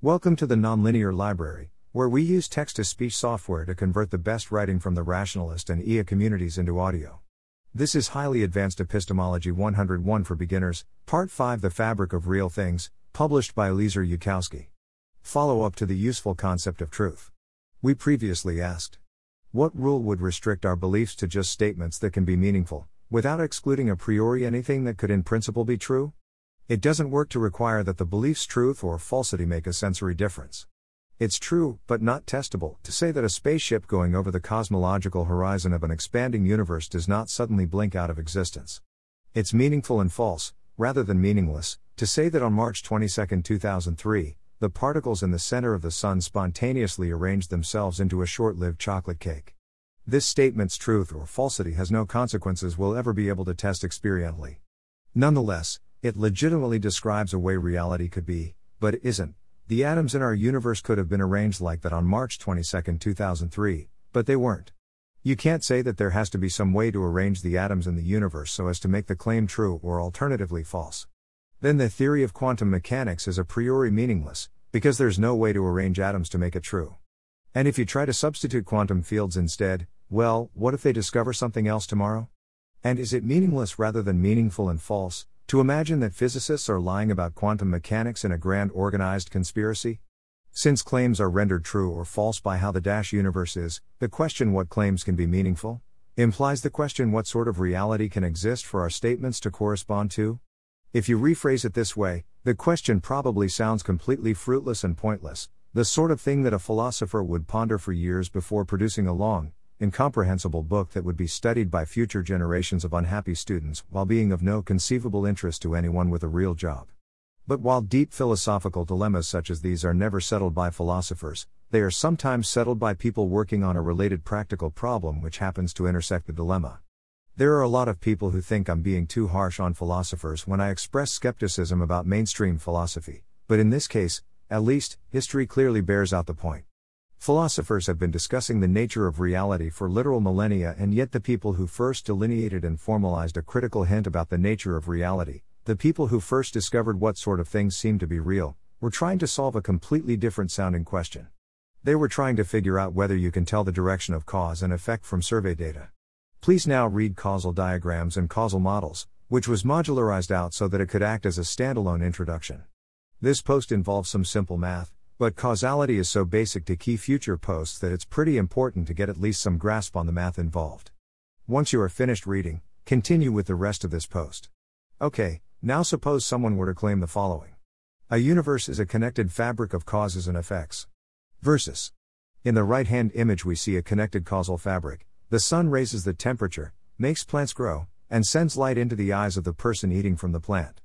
Welcome to the Nonlinear Library, where we use text to speech software to convert the best writing from the rationalist and EA communities into audio. This is Highly Advanced Epistemology 101 for Beginners, Part 5 The Fabric of Real Things, published by Eliezer Yudkowsky. Follow up to the useful concept of truth. We previously asked What rule would restrict our beliefs to just statements that can be meaningful, without excluding a priori anything that could in principle be true? It doesn't work to require that the belief's truth or falsity make a sensory difference. It's true, but not testable, to say that a spaceship going over the cosmological horizon of an expanding universe does not suddenly blink out of existence. It's meaningful and false, rather than meaningless, to say that on March 22, 2003, the particles in the center of the Sun spontaneously arranged themselves into a short lived chocolate cake. This statement's truth or falsity has no consequences we'll ever be able to test experientially. Nonetheless, it legitimately describes a way reality could be, but it isn't. The atoms in our universe could have been arranged like that on March 22, 2003, but they weren't. You can't say that there has to be some way to arrange the atoms in the universe so as to make the claim true or alternatively false. Then the theory of quantum mechanics is a priori meaningless, because there's no way to arrange atoms to make it true. And if you try to substitute quantum fields instead, well, what if they discover something else tomorrow? And is it meaningless rather than meaningful and false, to imagine that physicists are lying about quantum mechanics in a grand organized conspiracy? Since claims are rendered true or false by how the dash universe is, the question what claims can be meaningful implies the question what sort of reality can exist for our statements to correspond to? If you rephrase it this way, the question probably sounds completely fruitless and pointless, the sort of thing that a philosopher would ponder for years before producing a long, incomprehensible book that would be studied by future generations of unhappy students while being of no conceivable interest to anyone with a real job. But while deep philosophical dilemmas such as these are never settled by philosophers, they are sometimes settled by people working on a related practical problem which happens to intersect the dilemma. There are a lot of people who think I'm being too harsh on philosophers when I express skepticism about mainstream philosophy, but in this case, at least, history clearly bears out the point. Philosophers have been discussing the nature of reality for literal millennia, and yet the people who first delineated and formalized a critical hint about the nature of reality, the people who first discovered what sort of things seemed to be real, were trying to solve a completely different sounding question. They were trying to figure out whether you can tell the direction of cause and effect from survey data. Please now read causal diagrams and causal models, which was modularized out so that it could act as a standalone introduction. This post involves some simple math, but causality is so basic to key future posts that it's pretty important to get at least some grasp on the math involved. Once you are finished reading, continue with the rest of this post. Okay, now suppose someone were to claim the following A universe is a connected fabric of causes and effects. Versus. In the right hand image, we see a connected causal fabric. The sun raises the temperature, makes plants grow, and sends light into the eyes of the person eating from the plant.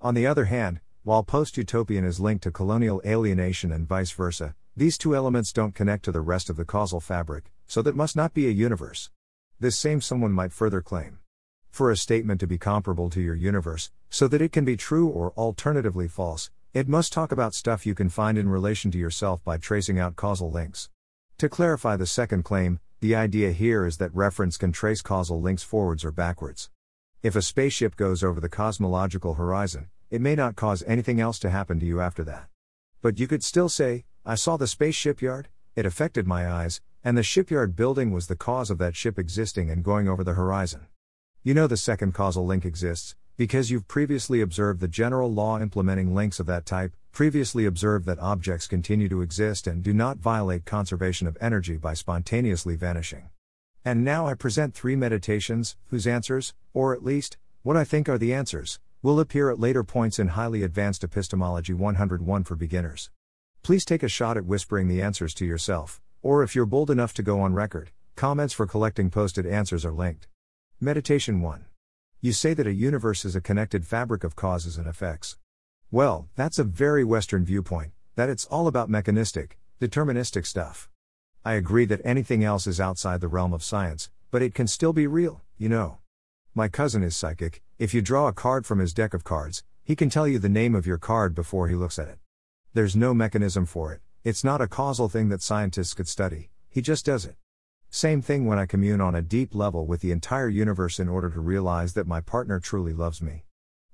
On the other hand, while post utopian is linked to colonial alienation and vice versa, these two elements don't connect to the rest of the causal fabric, so that must not be a universe. This same someone might further claim. For a statement to be comparable to your universe, so that it can be true or alternatively false, it must talk about stuff you can find in relation to yourself by tracing out causal links. To clarify the second claim, the idea here is that reference can trace causal links forwards or backwards. If a spaceship goes over the cosmological horizon, it may not cause anything else to happen to you after that. But you could still say, I saw the space shipyard, it affected my eyes, and the shipyard building was the cause of that ship existing and going over the horizon. You know the second causal link exists, because you've previously observed the general law implementing links of that type, previously observed that objects continue to exist and do not violate conservation of energy by spontaneously vanishing. And now I present three meditations, whose answers, or at least, what I think are the answers, will appear at later points in Highly Advanced Epistemology 101 for beginners. Please take a shot at whispering the answers to yourself, or if you're bold enough to go on record, comments for collecting posted answers are linked. Meditation 1. You say that a universe is a connected fabric of causes and effects. Well, that's a very Western viewpoint, that it's all about mechanistic, deterministic stuff. I agree that anything else is outside the realm of science, but it can still be real, you know. My cousin is psychic, if you draw a card from his deck of cards, he can tell you the name of your card before he looks at it. There's no mechanism for it, it's not a causal thing that scientists could study, he just does it. Same thing when I commune on a deep level with the entire universe in order to realize that my partner truly loves me.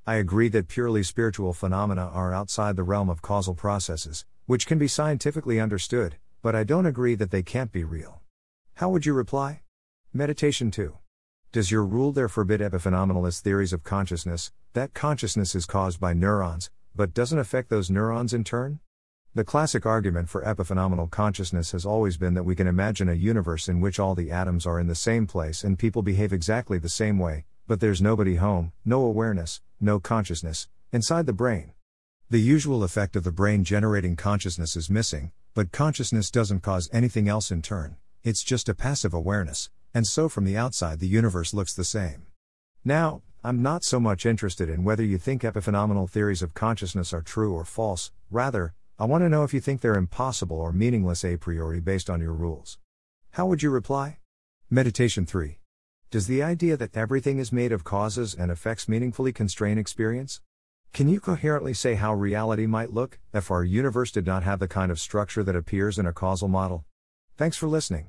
I agree that purely spiritual phenomena are outside the realm of causal processes, which can be scientifically understood, but I don't agree that they can't be real. How would you reply? Meditation 2. Does your rule there forbid epiphenomenalist theories of consciousness, that consciousness is caused by neurons, but doesn't affect those neurons in turn? The classic argument for epiphenomenal consciousness has always been that we can imagine a universe in which all the atoms are in the same place and people behave exactly the same way, but there's nobody home, no awareness, no consciousness, inside the brain. The usual effect of the brain generating consciousness is missing, but consciousness doesn't cause anything else in turn, it's just a passive awareness, and so from the outside the universe looks the same. Now, I'm not so much interested in whether you think epiphenomenal theories of consciousness are true or false, rather, I want to know if you think they're impossible or meaningless a priori based on your rules. How would you reply? Meditation 3. Does the idea that everything is made of causes and effects meaningfully constrain experience? Can you coherently say how reality might look if our universe did not have the kind of structure that appears in a causal model? Thanks for listening.